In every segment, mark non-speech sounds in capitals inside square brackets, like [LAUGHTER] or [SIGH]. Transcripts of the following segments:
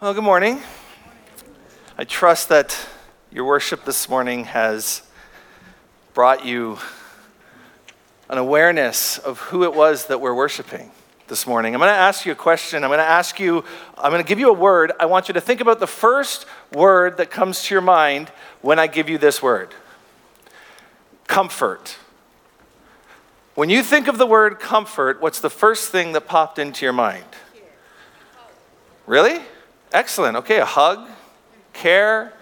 Well, good morning. I trust that your worship this morning has brought you an awareness of who it was that we're worshiping this morning. I'm going to ask you a question. I'm going to ask you, I'm going to give you a word. I want you to think about the first word that comes to your mind when I give you this word comfort. When you think of the word comfort, what's the first thing that popped into your mind? Really? Excellent. Okay, a hug, care.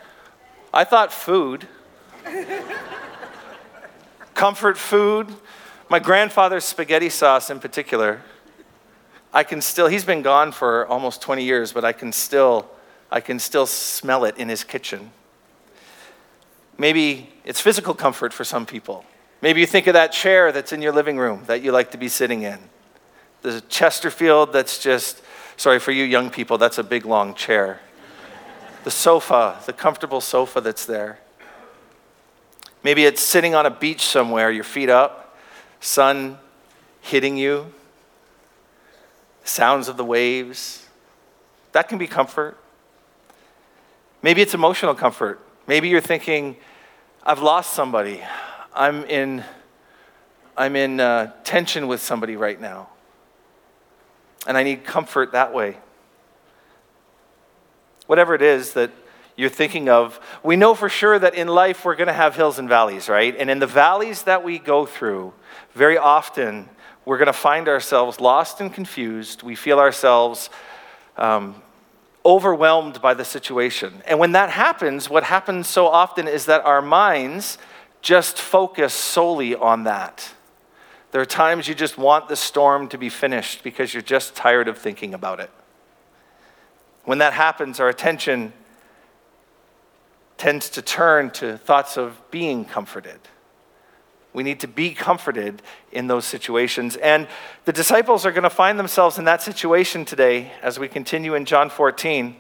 I thought food. Comfort food. My grandfather's spaghetti sauce in particular. I can still, he's been gone for almost 20 years, but I can still, I can still smell it in his kitchen. Maybe it's physical comfort for some people. Maybe you think of that chair that's in your living room that you like to be sitting in. The Chesterfield that's just Sorry, for you young people, that's a big long chair. The sofa, the comfortable sofa that's there. Maybe it's sitting on a beach somewhere, your feet up, sun hitting you, sounds of the waves. That can be comfort. Maybe it's emotional comfort. Maybe you're thinking, I've lost somebody. I'm in, I'm in uh, tension with somebody right now. And I need comfort that way. Whatever it is that you're thinking of, we know for sure that in life we're going to have hills and valleys, right? And in the valleys that we go through, very often we're going to find ourselves lost and confused. We feel ourselves um, overwhelmed by the situation. And when that happens, what happens so often is that our minds just focus solely on that. There are times you just want the storm to be finished because you're just tired of thinking about it. When that happens, our attention tends to turn to thoughts of being comforted. We need to be comforted in those situations. And the disciples are going to find themselves in that situation today as we continue in John 14.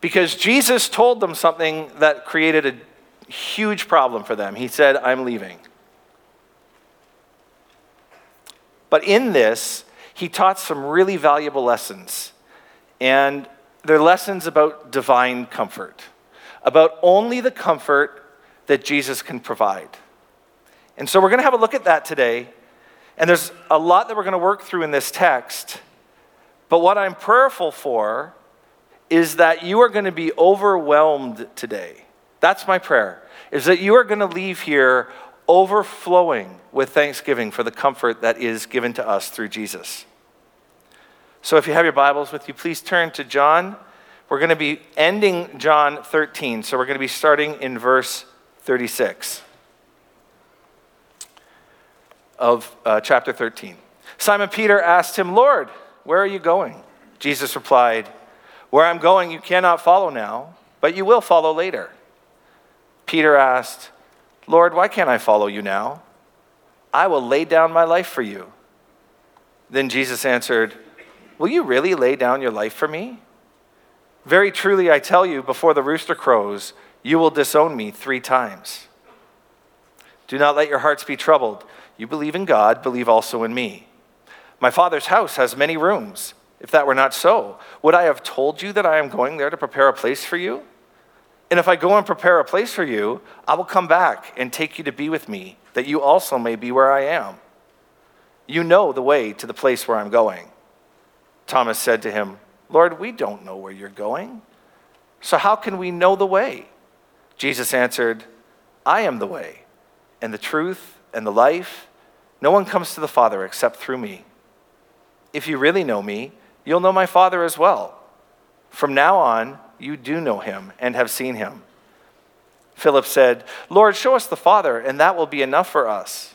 Because Jesus told them something that created a huge problem for them. He said, I'm leaving. But in this, he taught some really valuable lessons. And they're lessons about divine comfort, about only the comfort that Jesus can provide. And so we're going to have a look at that today. And there's a lot that we're going to work through in this text. But what I'm prayerful for is that you are going to be overwhelmed today. That's my prayer. Is that you are going to leave here overflowing with thanksgiving for the comfort that is given to us through Jesus. So if you have your Bibles with you, please turn to John. We're going to be ending John 13, so we're going to be starting in verse 36 of uh, chapter 13. Simon Peter asked him, Lord, where are you going? Jesus replied, Where I'm going, you cannot follow now, but you will follow later. Peter asked, Lord, why can't I follow you now? I will lay down my life for you. Then Jesus answered, Will you really lay down your life for me? Very truly, I tell you, before the rooster crows, you will disown me three times. Do not let your hearts be troubled. You believe in God, believe also in me. My Father's house has many rooms. If that were not so, would I have told you that I am going there to prepare a place for you? And if I go and prepare a place for you, I will come back and take you to be with me, that you also may be where I am. You know the way to the place where I'm going. Thomas said to him, Lord, we don't know where you're going. So how can we know the way? Jesus answered, I am the way, and the truth, and the life. No one comes to the Father except through me. If you really know me, you'll know my Father as well. From now on, you do know him and have seen him. Philip said, Lord, show us the Father, and that will be enough for us.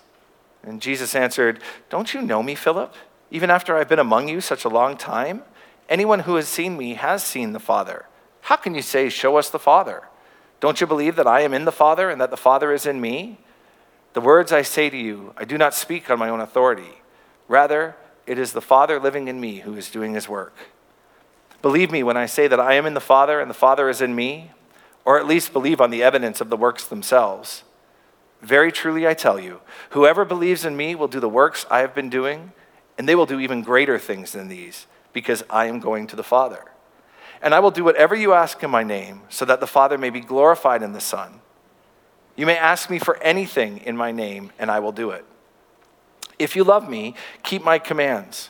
And Jesus answered, Don't you know me, Philip? Even after I've been among you such a long time? Anyone who has seen me has seen the Father. How can you say, Show us the Father? Don't you believe that I am in the Father and that the Father is in me? The words I say to you, I do not speak on my own authority. Rather, it is the Father living in me who is doing his work. Believe me when I say that I am in the Father and the Father is in me, or at least believe on the evidence of the works themselves. Very truly I tell you, whoever believes in me will do the works I have been doing, and they will do even greater things than these, because I am going to the Father. And I will do whatever you ask in my name, so that the Father may be glorified in the Son. You may ask me for anything in my name, and I will do it. If you love me, keep my commands.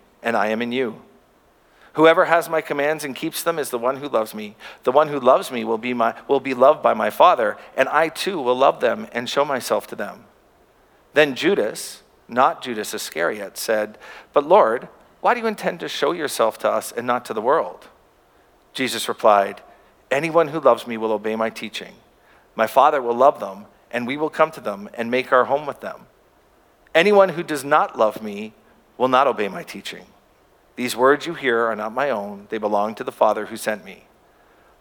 and I am in you. Whoever has my commands and keeps them is the one who loves me. The one who loves me will be, my, will be loved by my Father, and I too will love them and show myself to them. Then Judas, not Judas Iscariot, said, But Lord, why do you intend to show yourself to us and not to the world? Jesus replied, Anyone who loves me will obey my teaching. My Father will love them, and we will come to them and make our home with them. Anyone who does not love me will not obey my teaching. These words you hear are not my own, they belong to the Father who sent me.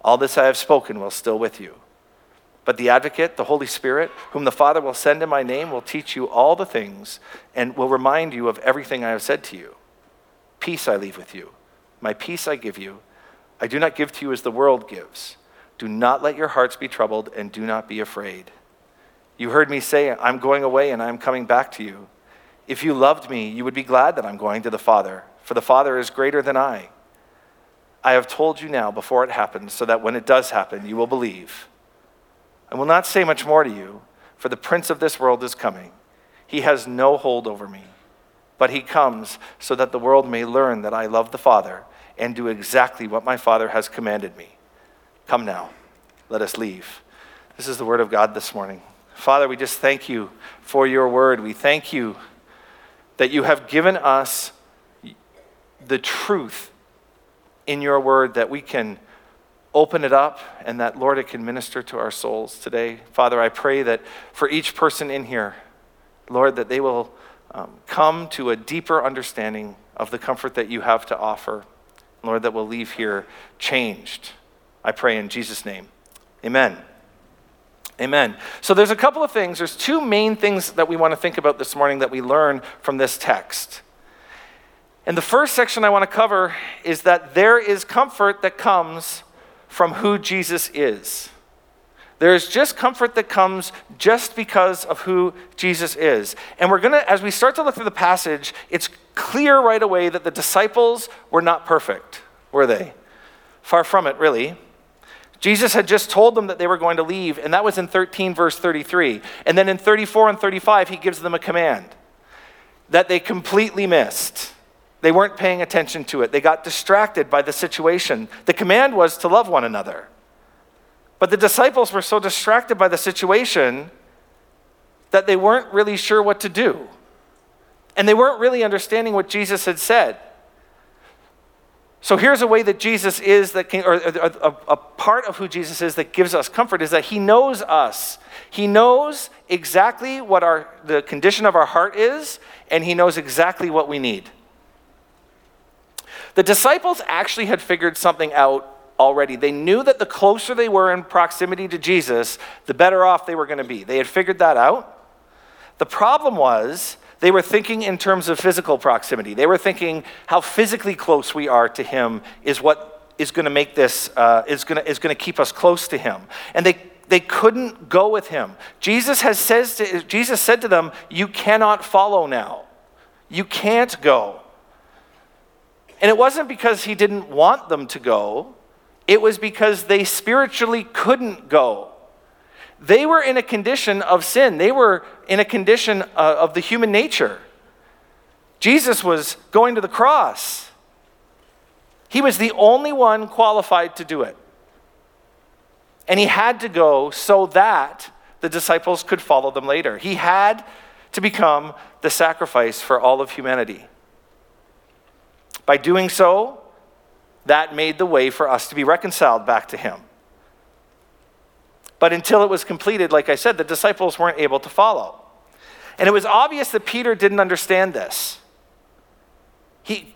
All this I have spoken while still with you. But the advocate, the Holy Spirit, whom the Father will send in my name, will teach you all the things and will remind you of everything I have said to you. Peace I leave with you, my peace I give you. I do not give to you as the world gives. Do not let your hearts be troubled and do not be afraid. You heard me say, I'm going away and I'm coming back to you. If you loved me, you would be glad that I'm going to the Father for the Father is greater than I. I have told you now before it happens, so that when it does happen, you will believe. I will not say much more to you, for the prince of this world is coming. He has no hold over me, but he comes so that the world may learn that I love the Father and do exactly what my Father has commanded me. Come now, let us leave. This is the word of God this morning. Father, we just thank you for your word. We thank you that you have given us the truth in your word that we can open it up and that, Lord, it can minister to our souls today. Father, I pray that for each person in here, Lord, that they will um, come to a deeper understanding of the comfort that you have to offer. Lord, that we'll leave here changed. I pray in Jesus' name. Amen. Amen. So there's a couple of things. There's two main things that we want to think about this morning that we learn from this text. And the first section I want to cover is that there is comfort that comes from who Jesus is. There is just comfort that comes just because of who Jesus is. And we're going to, as we start to look through the passage, it's clear right away that the disciples were not perfect, were they? Far from it, really. Jesus had just told them that they were going to leave, and that was in 13, verse 33. And then in 34 and 35, he gives them a command that they completely missed. They weren't paying attention to it. They got distracted by the situation. The command was to love one another. But the disciples were so distracted by the situation that they weren't really sure what to do. And they weren't really understanding what Jesus had said. So here's a way that Jesus is that can, or a, a, part of who Jesus is that gives us comfort is that he knows us. He knows exactly what our the condition of our heart is, and he knows exactly what we need. The disciples actually had figured something out already. They knew that the closer they were in proximity to Jesus, the better off they were going to be. They had figured that out. The problem was they were thinking in terms of physical proximity. They were thinking how physically close we are to Him is what is going to make this, uh, is going to, is to keep us close to Him. And they, they couldn't go with Him. Jesus, has says to, Jesus said to them, You cannot follow now. You can't go. And it wasn't because he didn't want them to go, it was because they spiritually couldn't go. They were in a condition of sin, they were in a condition uh, of the human nature. Jesus was going to the cross. He was the only one qualified to do it. And he had to go so that the disciples could follow them later. He had to become the sacrifice for all of humanity. By doing so, that made the way for us to be reconciled back to Him. But until it was completed, like I said, the disciples weren't able to follow. And it was obvious that Peter didn't understand this. He,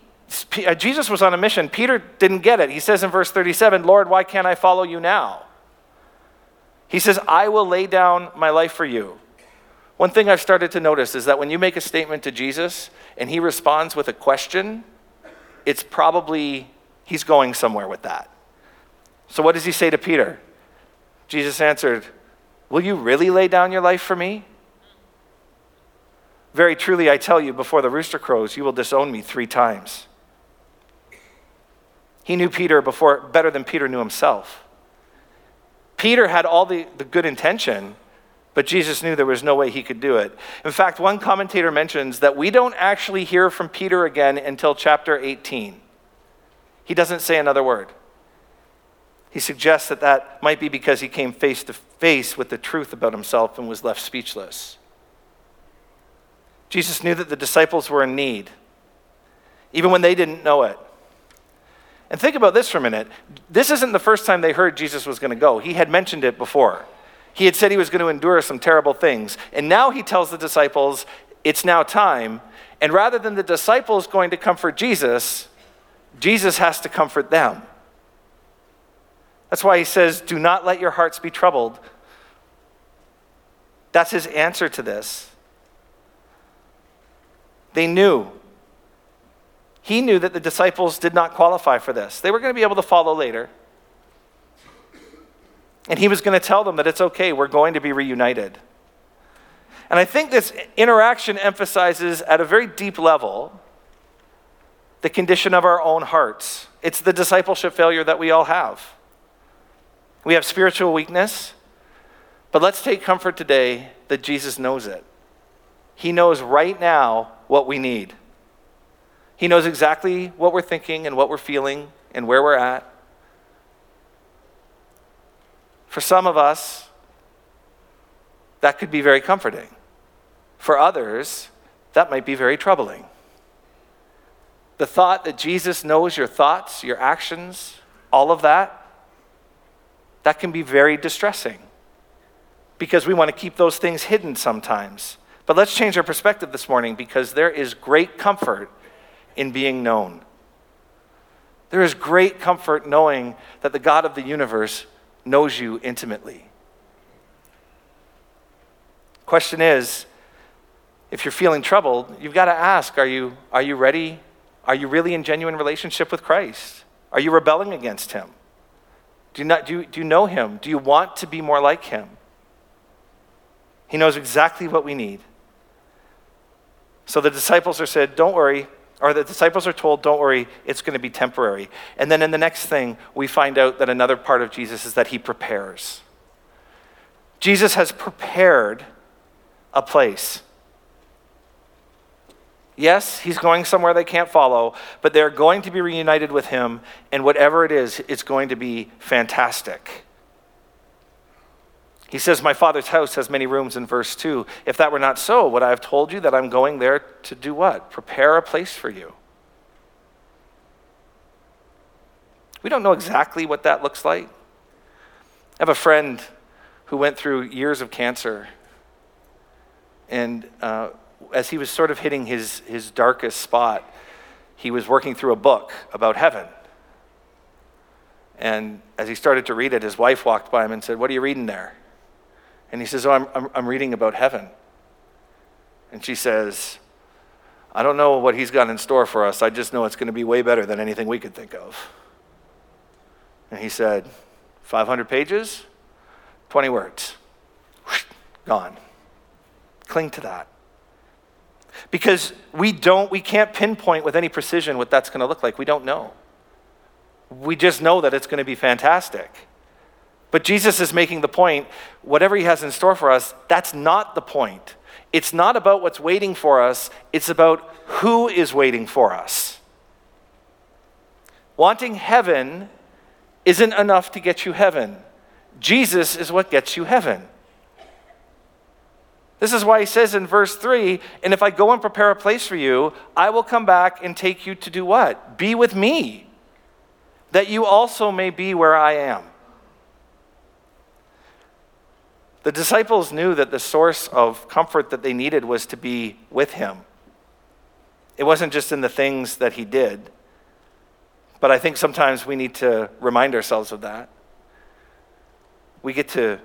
uh, Jesus was on a mission. Peter didn't get it. He says in verse 37, Lord, why can't I follow you now? He says, I will lay down my life for you. One thing I've started to notice is that when you make a statement to Jesus and he responds with a question, it's probably he's going somewhere with that. So, what does he say to Peter? Jesus answered, Will you really lay down your life for me? Very truly, I tell you, before the rooster crows, you will disown me three times. He knew Peter before, better than Peter knew himself. Peter had all the, the good intention, but Jesus knew there was no way he could do it. In fact, one commentator mentions that we don't actually hear from Peter again until chapter 18. He doesn't say another word. He suggests that that might be because he came face to face with the truth about himself and was left speechless. Jesus knew that the disciples were in need, even when they didn't know it. And think about this for a minute. This isn't the first time they heard Jesus was going to go. He had mentioned it before. He had said he was going to endure some terrible things. And now he tells the disciples, it's now time. And rather than the disciples going to comfort Jesus, Jesus has to comfort them. That's why he says, Do not let your hearts be troubled. That's his answer to this. They knew he knew that the disciples did not qualify for this. They were going to be able to follow later. And he was going to tell them that it's okay, we're going to be reunited. And I think this interaction emphasizes at a very deep level the condition of our own hearts. It's the discipleship failure that we all have. We have spiritual weakness, but let's take comfort today that Jesus knows it. He knows right now what we need. He knows exactly what we're thinking and what we're feeling and where we're at. For some of us, that could be very comforting. For others, that might be very troubling. The thought that Jesus knows your thoughts, your actions, all of that, that can be very distressing because we want to keep those things hidden sometimes. But let's change our perspective this morning because there is great comfort in being known. There is great comfort knowing that the God of the universe knows you intimately. Question is if you're feeling troubled, you've got to ask are you, are you ready? Are you really in genuine relationship with Christ? Are you rebelling against Him? Do you, not, do, do you know Him? Do you want to be more like Him? He knows exactly what we need. So the disciples are said, Don't worry, or the disciples are told, don't worry, it's going to be temporary. And then in the next thing, we find out that another part of Jesus is that he prepares. Jesus has prepared a place. Yes, he's going somewhere they can't follow, but they're going to be reunited with him, and whatever it is, it's going to be fantastic. He says, My father's house has many rooms in verse 2. If that were not so, would I have told you that I'm going there to do what? Prepare a place for you. We don't know exactly what that looks like. I have a friend who went through years of cancer. And uh, as he was sort of hitting his, his darkest spot, he was working through a book about heaven. And as he started to read it, his wife walked by him and said, What are you reading there? And he says, Oh, I'm, I'm, I'm reading about heaven. And she says, I don't know what he's got in store for us. I just know it's going to be way better than anything we could think of. And he said, 500 pages, 20 words. Gone. Cling to that. Because we don't, we can't pinpoint with any precision what that's going to look like. We don't know. We just know that it's going to be fantastic. But Jesus is making the point whatever he has in store for us, that's not the point. It's not about what's waiting for us, it's about who is waiting for us. Wanting heaven isn't enough to get you heaven. Jesus is what gets you heaven. This is why he says in verse 3 And if I go and prepare a place for you, I will come back and take you to do what? Be with me, that you also may be where I am. The disciples knew that the source of comfort that they needed was to be with him. It wasn't just in the things that he did, but I think sometimes we need to remind ourselves of that. We get to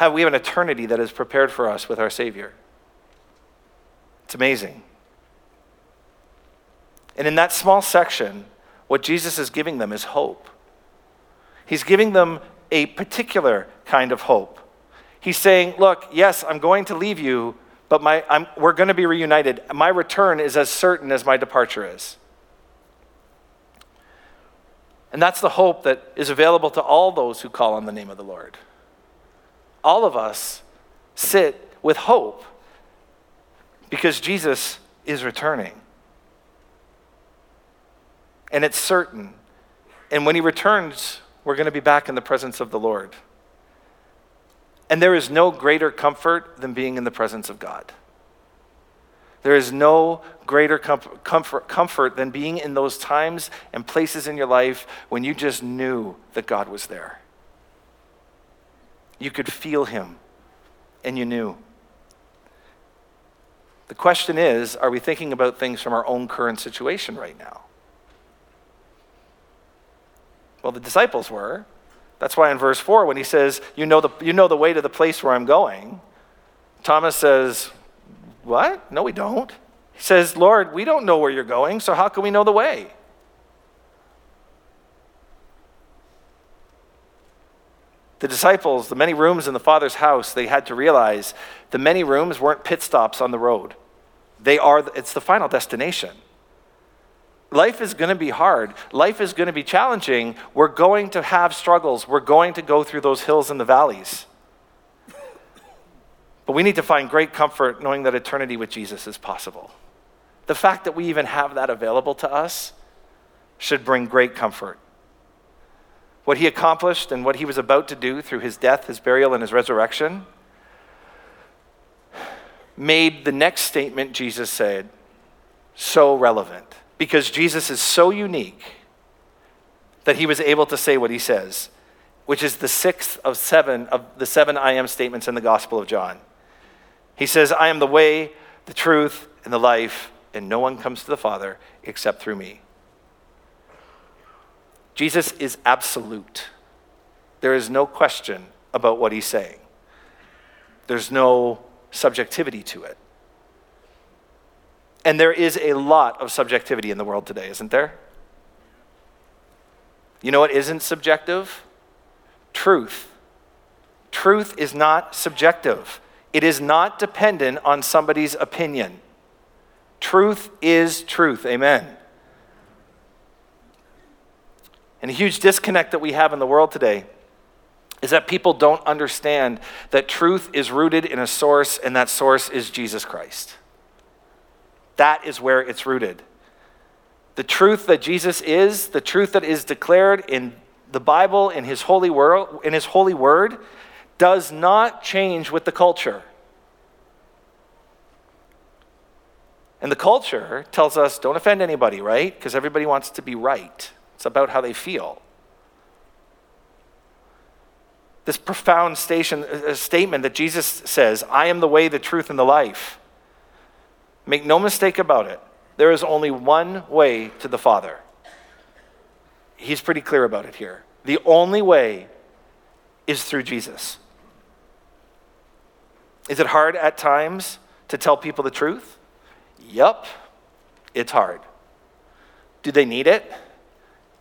have, we have an eternity that is prepared for us with our Savior. It's amazing. And in that small section, what Jesus is giving them is hope. He's giving them a particular kind of hope. He's saying, Look, yes, I'm going to leave you, but my, I'm, we're going to be reunited. My return is as certain as my departure is. And that's the hope that is available to all those who call on the name of the Lord. All of us sit with hope because Jesus is returning. And it's certain. And when he returns, we're going to be back in the presence of the Lord. And there is no greater comfort than being in the presence of God. There is no greater comfort, comfort than being in those times and places in your life when you just knew that God was there. You could feel Him, and you knew. The question is are we thinking about things from our own current situation right now? Well, the disciples were. That's why in verse 4, when he says, You know the, you know the way to the place where I'm going, Thomas says, What? No, we don't. He says, Lord, we don't know where you're going, so how can we know the way? The disciples, the many rooms in the Father's house, they had to realize the many rooms weren't pit stops on the road. They are, it's the final destination. Life is going to be hard. Life is going to be challenging. We're going to have struggles. We're going to go through those hills and the valleys. But we need to find great comfort knowing that eternity with Jesus is possible. The fact that we even have that available to us should bring great comfort. What he accomplished and what he was about to do through his death, his burial, and his resurrection made the next statement Jesus said so relevant because Jesus is so unique that he was able to say what he says, which is the sixth of seven of the seven I am statements in the Gospel of John. He says, I am the way, the truth, and the life, and no one comes to the Father except through me. Jesus is absolute. There is no question about what he's saying, there's no subjectivity to it. And there is a lot of subjectivity in the world today, isn't there? You know what isn't subjective? Truth. Truth is not subjective, it is not dependent on somebody's opinion. Truth is truth. Amen. And a huge disconnect that we have in the world today is that people don't understand that truth is rooted in a source, and that source is Jesus Christ. That is where it's rooted. The truth that Jesus is, the truth that is declared in the Bible, in his holy word, in his holy word, does not change with the culture. And the culture tells us don't offend anybody, right? Because everybody wants to be right. It's about how they feel. This profound station, uh, statement that Jesus says, I am the way, the truth, and the life. Make no mistake about it. There is only one way to the Father. He's pretty clear about it here. The only way is through Jesus. Is it hard at times to tell people the truth? Yup, it's hard. Do they need it?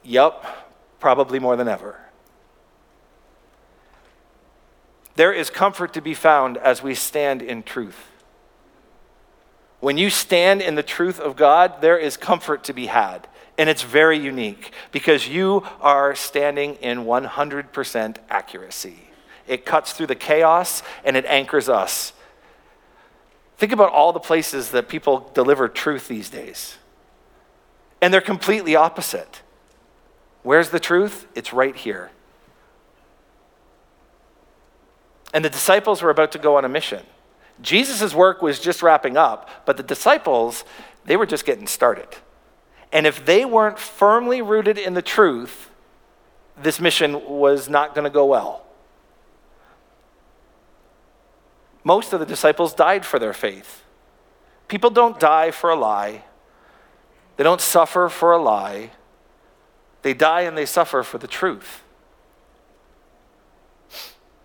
Yup, probably more than ever. There is comfort to be found as we stand in truth. When you stand in the truth of God, there is comfort to be had. And it's very unique because you are standing in 100% accuracy. It cuts through the chaos and it anchors us. Think about all the places that people deliver truth these days. And they're completely opposite. Where's the truth? It's right here. And the disciples were about to go on a mission. Jesus' work was just wrapping up, but the disciples, they were just getting started. And if they weren't firmly rooted in the truth, this mission was not going to go well. Most of the disciples died for their faith. People don't die for a lie, they don't suffer for a lie. They die and they suffer for the truth.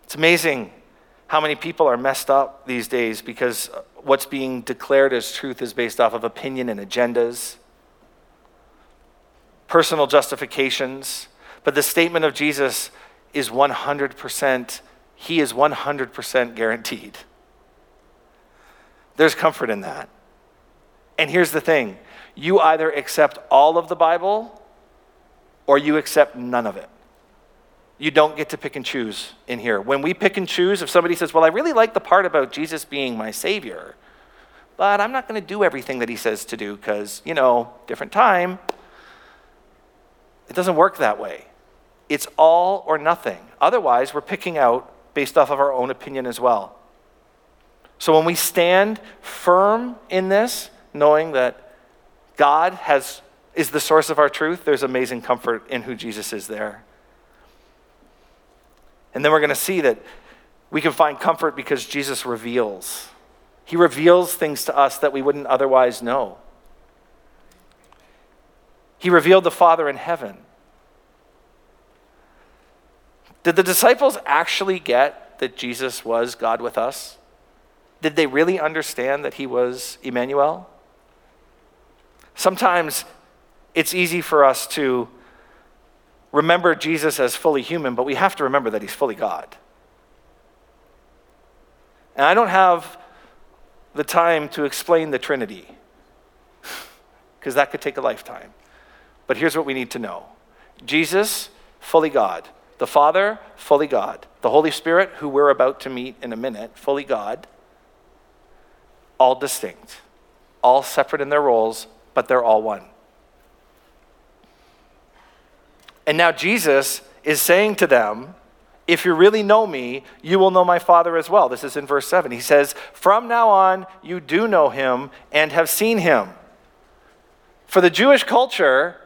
It's amazing how many people are messed up these days because what's being declared as truth is based off of opinion and agendas, personal justifications. But the statement of Jesus is 100%, he is 100% guaranteed. There's comfort in that. And here's the thing you either accept all of the Bible or you accept none of it. You don't get to pick and choose in here. When we pick and choose, if somebody says, Well, I really like the part about Jesus being my Savior, but I'm not going to do everything that he says to do because, you know, different time, it doesn't work that way. It's all or nothing. Otherwise, we're picking out based off of our own opinion as well. So when we stand firm in this, knowing that God has, is the source of our truth, there's amazing comfort in who Jesus is there. And then we're going to see that we can find comfort because Jesus reveals. He reveals things to us that we wouldn't otherwise know. He revealed the Father in heaven. Did the disciples actually get that Jesus was God with us? Did they really understand that he was Emmanuel? Sometimes it's easy for us to remember Jesus as fully human, but we have to remember that he's fully God. And I don't have the time to explain the Trinity, [LAUGHS] because that could take a lifetime. But here's what we need to know Jesus, fully God. The Father, fully God. The Holy Spirit, who we're about to meet in a minute, fully God. All distinct, all separate in their roles, but they're all one. And now Jesus is saying to them, if you really know me, you will know my Father as well. This is in verse 7. He says, From now on, you do know him and have seen him. For the Jewish culture,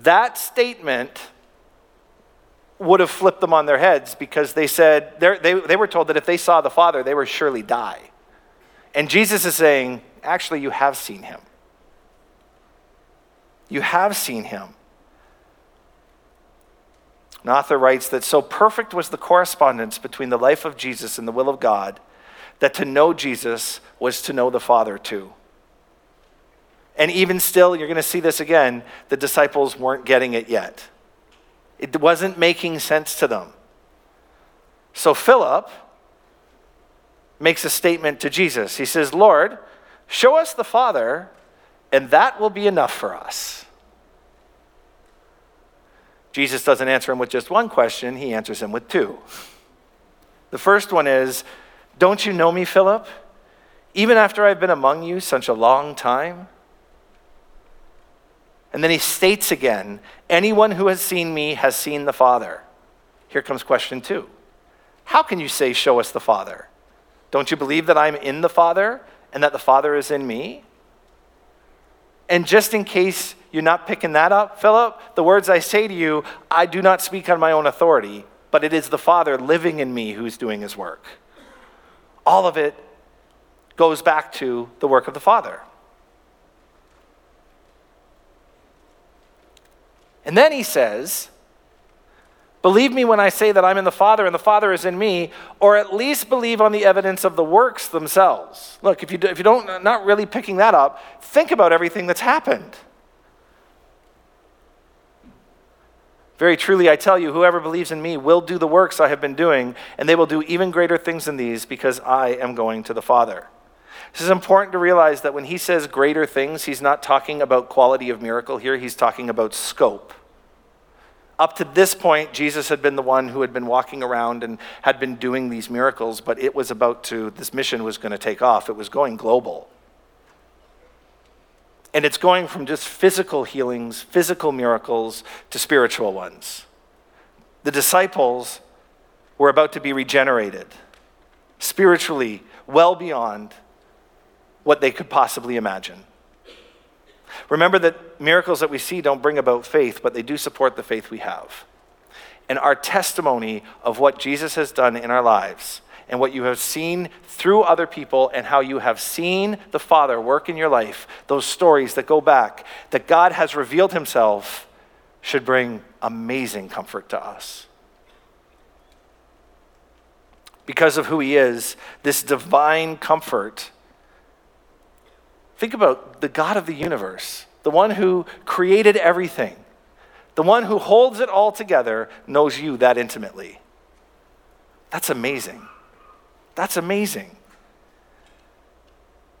that statement would have flipped them on their heads because they said, they, they were told that if they saw the Father, they would surely die. And Jesus is saying, Actually, you have seen him. You have seen him. An author writes that so perfect was the correspondence between the life of Jesus and the will of God that to know Jesus was to know the Father too. And even still, you're going to see this again, the disciples weren't getting it yet. It wasn't making sense to them. So Philip makes a statement to Jesus. He says, Lord, show us the Father, and that will be enough for us. Jesus doesn't answer him with just one question, he answers him with two. The first one is Don't you know me, Philip? Even after I've been among you such a long time? And then he states again Anyone who has seen me has seen the Father. Here comes question two How can you say, Show us the Father? Don't you believe that I'm in the Father and that the Father is in me? And just in case you're not picking that up, Philip, the words I say to you, I do not speak on my own authority, but it is the Father living in me who's doing his work. All of it goes back to the work of the Father. And then he says, Believe me when I say that I'm in the Father and the Father is in me, or at least believe on the evidence of the works themselves. Look, if you, do, if you don't, not really picking that up, think about everything that's happened. Very truly, I tell you, whoever believes in me will do the works I have been doing, and they will do even greater things than these because I am going to the Father. This is important to realize that when he says greater things, he's not talking about quality of miracle here, he's talking about scope. Up to this point, Jesus had been the one who had been walking around and had been doing these miracles, but it was about to, this mission was going to take off. It was going global. And it's going from just physical healings, physical miracles, to spiritual ones. The disciples were about to be regenerated spiritually, well beyond what they could possibly imagine. Remember that miracles that we see don't bring about faith, but they do support the faith we have. And our testimony of what Jesus has done in our lives and what you have seen through other people and how you have seen the Father work in your life, those stories that go back, that God has revealed himself should bring amazing comfort to us. Because of who he is, this divine comfort. Think about the God of the universe, the one who created everything, the one who holds it all together, knows you that intimately. That's amazing. That's amazing.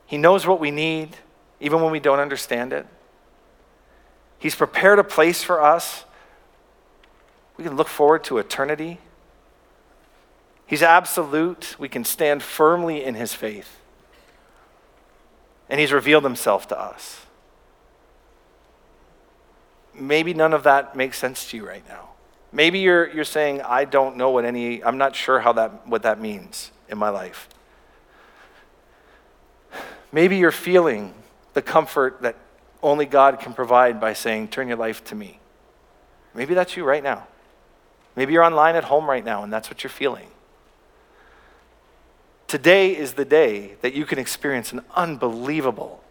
He knows what we need, even when we don't understand it. He's prepared a place for us. We can look forward to eternity. He's absolute. We can stand firmly in his faith. And he's revealed himself to us. Maybe none of that makes sense to you right now. Maybe you're, you're saying, I don't know what any, I'm not sure how that, what that means in my life. Maybe you're feeling the comfort that only God can provide by saying, Turn your life to me. Maybe that's you right now. Maybe you're online at home right now and that's what you're feeling. Today is the day that you can experience an unbelievable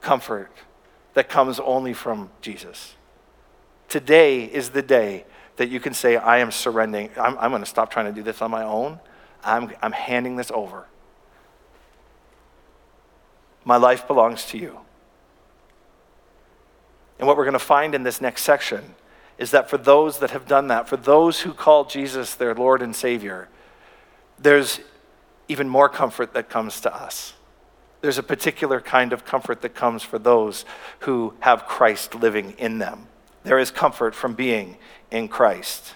comfort that comes only from Jesus. Today is the day that you can say, I am surrendering. I'm, I'm going to stop trying to do this on my own. I'm, I'm handing this over. My life belongs to you. And what we're going to find in this next section is that for those that have done that, for those who call Jesus their Lord and Savior, there's even more comfort that comes to us. There's a particular kind of comfort that comes for those who have Christ living in them. There is comfort from being in Christ.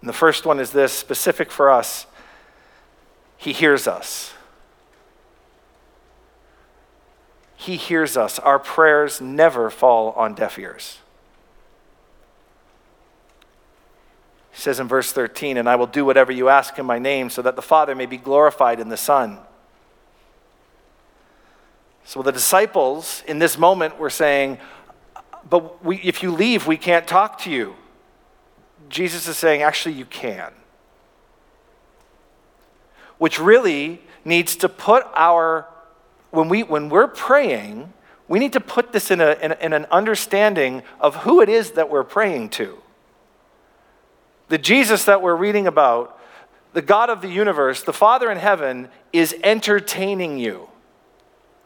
And the first one is this specific for us He hears us. He hears us. Our prayers never fall on deaf ears. He says in verse 13, And I will do whatever you ask in my name, so that the Father may be glorified in the Son. So the disciples in this moment were saying, But we, if you leave, we can't talk to you. Jesus is saying, Actually, you can. Which really needs to put our when, we, when we're praying, we need to put this in, a, in, in an understanding of who it is that we're praying to. The Jesus that we're reading about, the God of the universe, the Father in heaven, is entertaining you.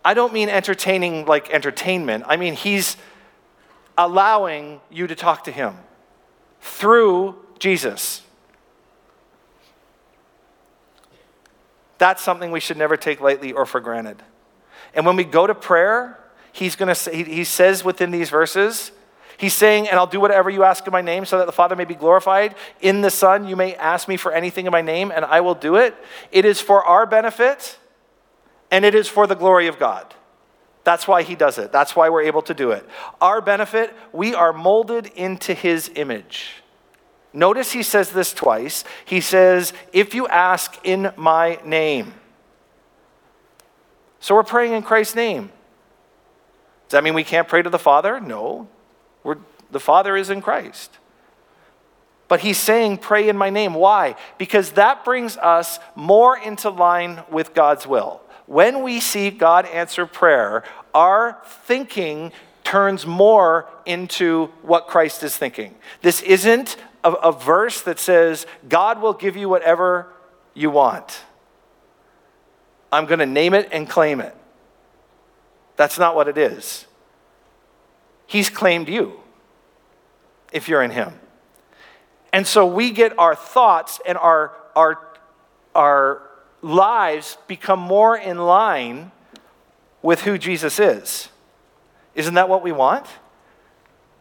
I don't mean entertaining like entertainment, I mean, He's allowing you to talk to Him through Jesus. That's something we should never take lightly or for granted. And when we go to prayer, he's going to say, he says within these verses, he's saying, and I'll do whatever you ask in my name so that the Father may be glorified. In the Son, you may ask me for anything in my name, and I will do it. It is for our benefit, and it is for the glory of God. That's why he does it. That's why we're able to do it. Our benefit, we are molded into his image. Notice he says this twice. He says, If you ask in my name. So we're praying in Christ's name. Does that mean we can't pray to the Father? No. The Father is in Christ. But he's saying, pray in my name. Why? Because that brings us more into line with God's will. When we see God answer prayer, our thinking turns more into what Christ is thinking. This isn't a, a verse that says, God will give you whatever you want. I'm going to name it and claim it. That's not what it is. He's claimed you if you're in Him. And so we get our thoughts and our, our, our lives become more in line with who Jesus is. Isn't that what we want?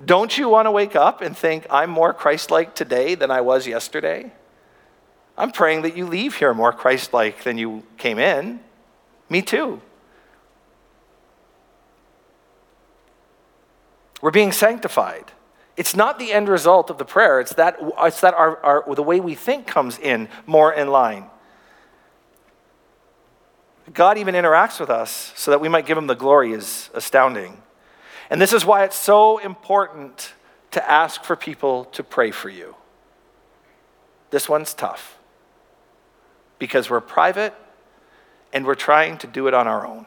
Don't you want to wake up and think, I'm more Christ like today than I was yesterday? I'm praying that you leave here more Christ like than you came in. Me too. We're being sanctified. It's not the end result of the prayer, it's that, it's that our, our, the way we think comes in more in line. God even interacts with us so that we might give him the glory is astounding. And this is why it's so important to ask for people to pray for you. This one's tough because we're private and we're trying to do it on our own.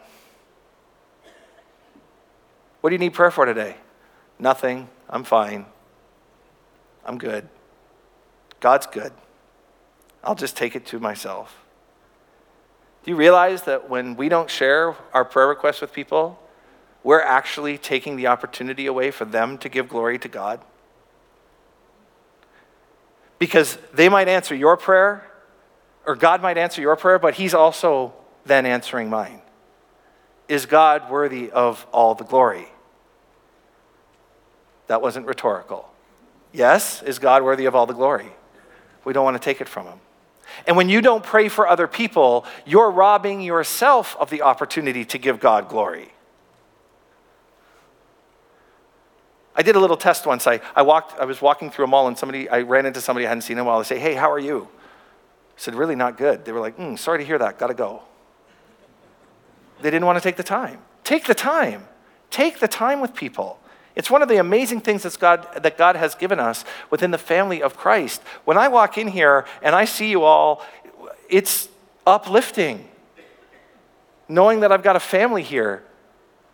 What do you need prayer for today? Nothing. I'm fine. I'm good. God's good. I'll just take it to myself. Do you realize that when we don't share our prayer requests with people, we're actually taking the opportunity away for them to give glory to God? Because they might answer your prayer, or God might answer your prayer, but He's also then answering mine. Is God worthy of all the glory? That wasn't rhetorical. Yes, is God worthy of all the glory? We don't want to take it from Him. And when you don't pray for other people, you're robbing yourself of the opportunity to give God glory. I did a little test once. I, I, walked, I was walking through a mall and somebody, I ran into somebody I hadn't seen in a while. I say, hey, how are you? I said, really not good. They were like, mm, sorry to hear that, gotta go. They didn't want to take the time. Take the time. Take the time with people. It's one of the amazing things that God, that God has given us within the family of Christ. When I walk in here and I see you all, it's uplifting. Knowing that I've got a family here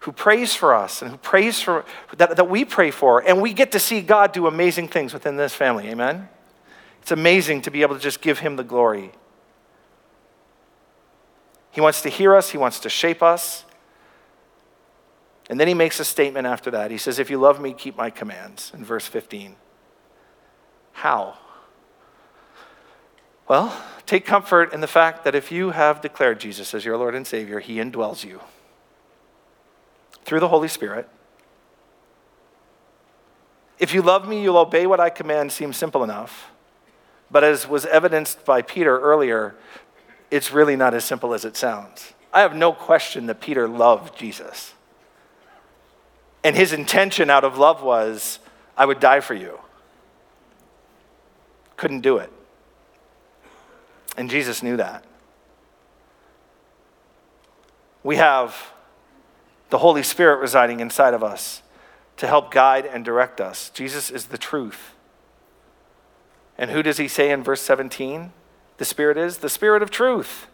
who prays for us and who prays for that, that we pray for, and we get to see God do amazing things within this family. Amen? It's amazing to be able to just give Him the glory. He wants to hear us, He wants to shape us. And then he makes a statement after that. He says, If you love me, keep my commands, in verse 15. How? Well, take comfort in the fact that if you have declared Jesus as your Lord and Savior, he indwells you through the Holy Spirit. If you love me, you'll obey what I command seems simple enough. But as was evidenced by Peter earlier, it's really not as simple as it sounds. I have no question that Peter loved Jesus. And his intention out of love was, I would die for you. Couldn't do it. And Jesus knew that. We have the Holy Spirit residing inside of us to help guide and direct us. Jesus is the truth. And who does he say in verse 17? The Spirit is the Spirit of truth.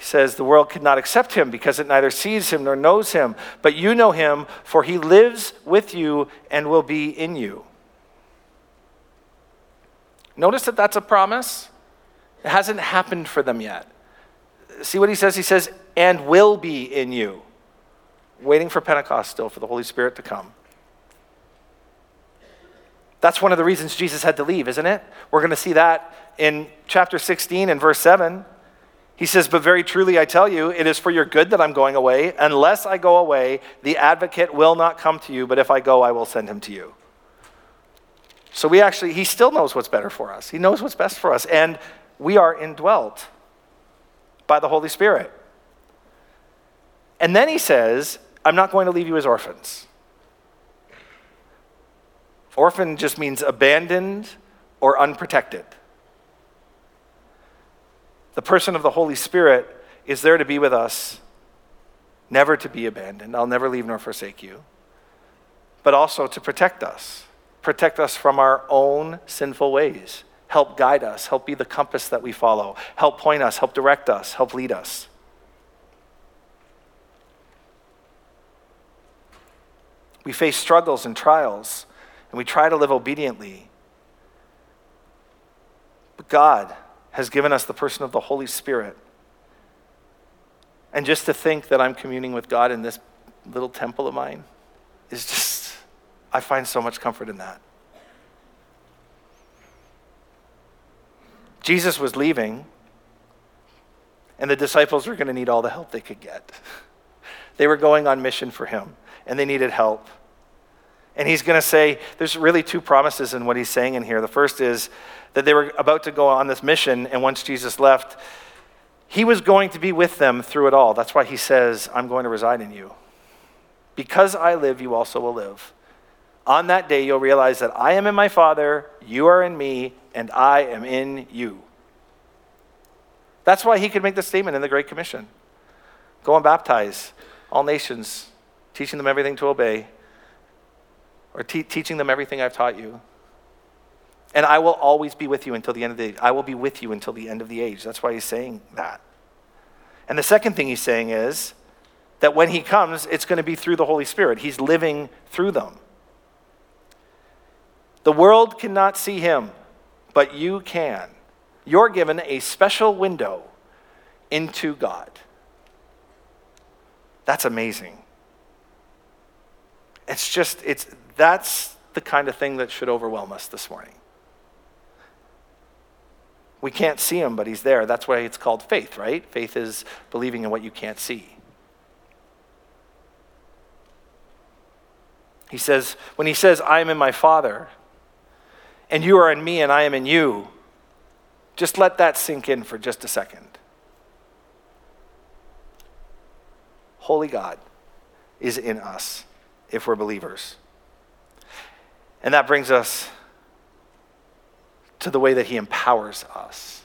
He says, The world could not accept him because it neither sees him nor knows him, but you know him, for he lives with you and will be in you. Notice that that's a promise. It hasn't happened for them yet. See what he says? He says, and will be in you. Waiting for Pentecost still, for the Holy Spirit to come. That's one of the reasons Jesus had to leave, isn't it? We're going to see that in chapter 16 and verse 7. He says, But very truly I tell you, it is for your good that I'm going away. Unless I go away, the advocate will not come to you, but if I go, I will send him to you. So we actually, he still knows what's better for us. He knows what's best for us. And we are indwelt by the Holy Spirit. And then he says, I'm not going to leave you as orphans. Orphan just means abandoned or unprotected. The person of the Holy Spirit is there to be with us, never to be abandoned. I'll never leave nor forsake you. But also to protect us, protect us from our own sinful ways. Help guide us, help be the compass that we follow, help point us, help direct us, help lead us. We face struggles and trials, and we try to live obediently. But God, has given us the person of the Holy Spirit. And just to think that I'm communing with God in this little temple of mine is just, I find so much comfort in that. Jesus was leaving, and the disciples were going to need all the help they could get. [LAUGHS] They were going on mission for him, and they needed help. And he's going to say, there's really two promises in what he's saying in here. The first is that they were about to go on this mission, and once Jesus left, he was going to be with them through it all. That's why he says, I'm going to reside in you. Because I live, you also will live. On that day, you'll realize that I am in my Father, you are in me, and I am in you. That's why he could make the statement in the Great Commission Go and baptize all nations, teaching them everything to obey, or te- teaching them everything I've taught you. And I will always be with you until the end of the age. I will be with you until the end of the age. That's why he's saying that. And the second thing he's saying is, that when he comes, it's going to be through the Holy Spirit. He's living through them. The world cannot see him, but you can. You're given a special window into God. That's amazing. It's just, it's, that's the kind of thing that should overwhelm us this morning. We can't see him, but he's there. That's why it's called faith, right? Faith is believing in what you can't see. He says, when he says, I am in my Father, and you are in me, and I am in you, just let that sink in for just a second. Holy God is in us if we're believers. And that brings us to the way that He empowers us.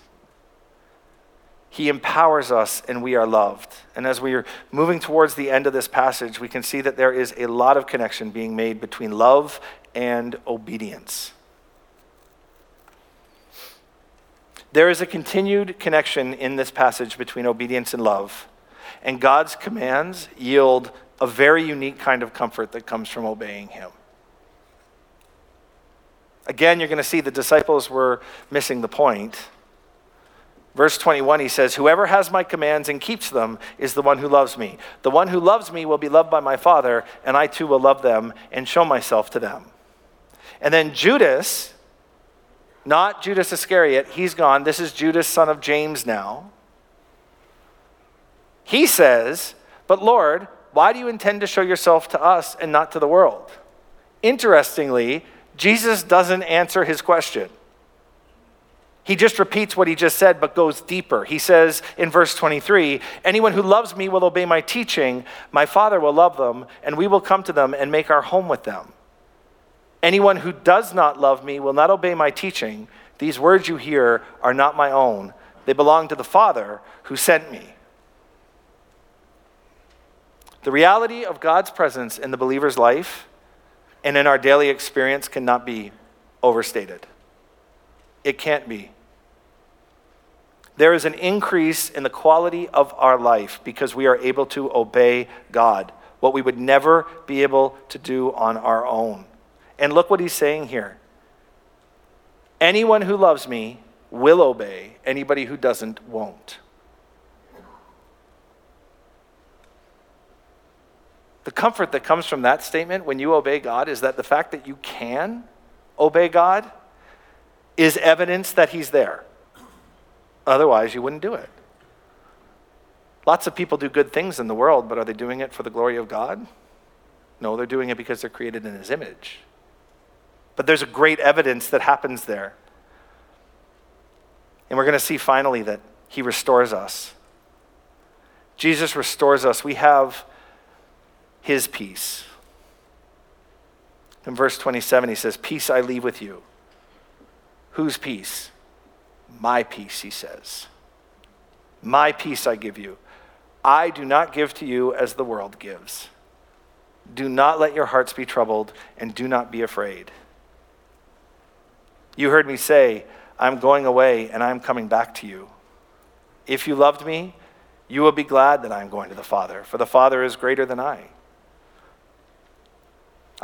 He empowers us and we are loved. And as we are moving towards the end of this passage, we can see that there is a lot of connection being made between love and obedience. There is a continued connection in this passage between obedience and love. And God's commands yield a very unique kind of comfort that comes from obeying Him. Again, you're going to see the disciples were missing the point. Verse 21, he says, Whoever has my commands and keeps them is the one who loves me. The one who loves me will be loved by my Father, and I too will love them and show myself to them. And then Judas, not Judas Iscariot, he's gone. This is Judas, son of James now. He says, But Lord, why do you intend to show yourself to us and not to the world? Interestingly, Jesus doesn't answer his question. He just repeats what he just said, but goes deeper. He says in verse 23 Anyone who loves me will obey my teaching. My Father will love them, and we will come to them and make our home with them. Anyone who does not love me will not obey my teaching. These words you hear are not my own, they belong to the Father who sent me. The reality of God's presence in the believer's life and in our daily experience cannot be overstated. It can't be. There is an increase in the quality of our life because we are able to obey God, what we would never be able to do on our own. And look what he's saying here. Anyone who loves me will obey, anybody who doesn't won't. The comfort that comes from that statement when you obey God is that the fact that you can obey God is evidence that He's there. Otherwise, you wouldn't do it. Lots of people do good things in the world, but are they doing it for the glory of God? No, they're doing it because they're created in His image. But there's a great evidence that happens there. And we're going to see finally that He restores us. Jesus restores us. We have his peace. In verse 27, he says, Peace I leave with you. Whose peace? My peace, he says. My peace I give you. I do not give to you as the world gives. Do not let your hearts be troubled, and do not be afraid. You heard me say, I'm going away and I'm coming back to you. If you loved me, you will be glad that I am going to the Father, for the Father is greater than I.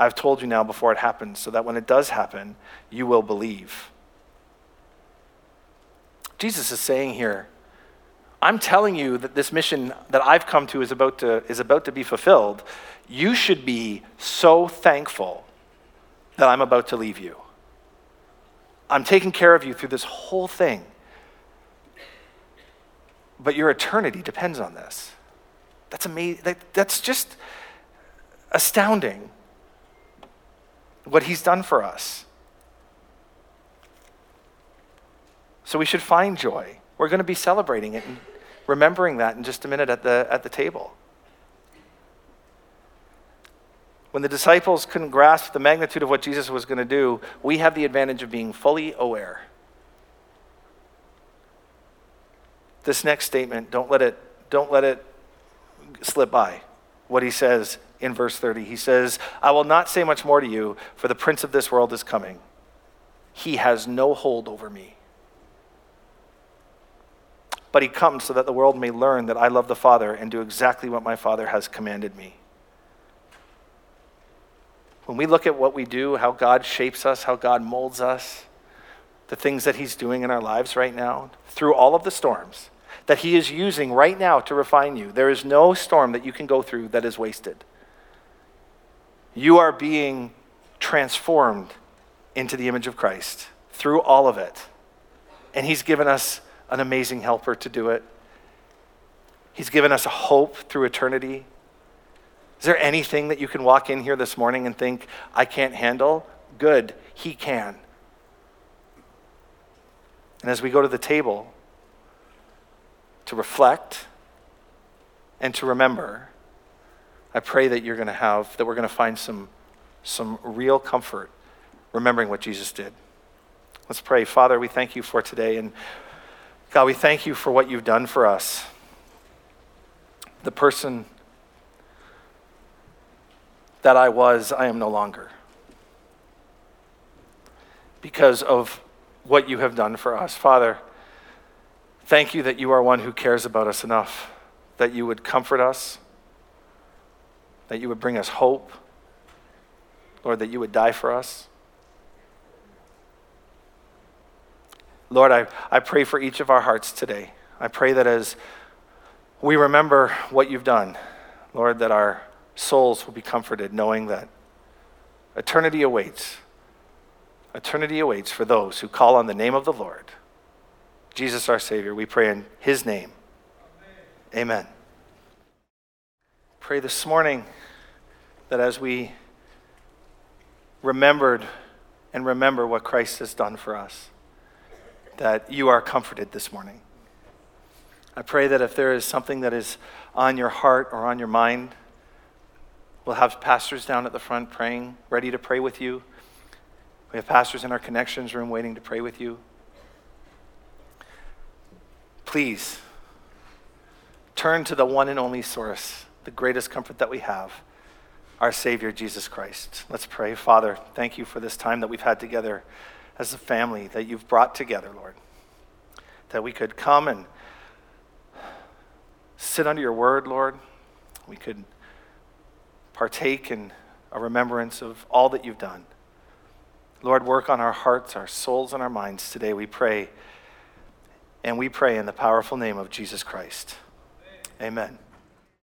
I've told you now before it happens, so that when it does happen, you will believe. Jesus is saying here, I'm telling you that this mission that I've come to is about to, is about to be fulfilled. You should be so thankful that I'm about to leave you. I'm taking care of you through this whole thing. But your eternity depends on this. That's amazing. That, that's just astounding what he's done for us. So we should find joy. We're going to be celebrating it and remembering that in just a minute at the, at the table. When the disciples couldn't grasp the magnitude of what Jesus was going to do, we have the advantage of being fully aware. This next statement, don't let it, don't let it slip by. What he says in verse 30. He says, I will not say much more to you, for the prince of this world is coming. He has no hold over me. but he comes so that the world may learn that I love the Father and do exactly what my Father has commanded me. When we look at what we do, how God shapes us, how God molds us, the things that he's doing in our lives right now, through all of the storms that he is using right now to refine you, there is no storm that you can go through that is wasted. You are being transformed into the image of Christ through all of it. And He's given us an amazing helper to do it. He's given us a hope through eternity. Is there anything that you can walk in here this morning and think, I can't handle? Good, He can. And as we go to the table to reflect and to remember, I pray that you're going to have, that we're going to find some, some real comfort remembering what Jesus did. Let's pray. Father, we thank you for today. And God, we thank you for what you've done for us. The person that I was, I am no longer. Because of what you have done for us. Father, thank you that you are one who cares about us enough, that you would comfort us, that you would bring us hope, Lord, that you would die for us. Lord, I, I pray for each of our hearts today. I pray that as we remember what you've done, Lord, that our souls will be comforted knowing that eternity awaits. Eternity awaits for those who call on the name of the Lord. Jesus, our Savior, we pray in his name. Amen. Amen. Pray this morning that as we remembered and remember what Christ has done for us, that you are comforted this morning. I pray that if there is something that is on your heart or on your mind, we'll have pastors down at the front praying, ready to pray with you. We have pastors in our connections room waiting to pray with you. Please turn to the one and only source, the greatest comfort that we have, our Savior, Jesus Christ. Let's pray. Father, thank you for this time that we've had together as a family that you've brought together, Lord. That we could come and sit under your word, Lord. We could partake in a remembrance of all that you've done. Lord, work on our hearts, our souls, and our minds today, we pray. And we pray in the powerful name of Jesus Christ. Amen. Amen.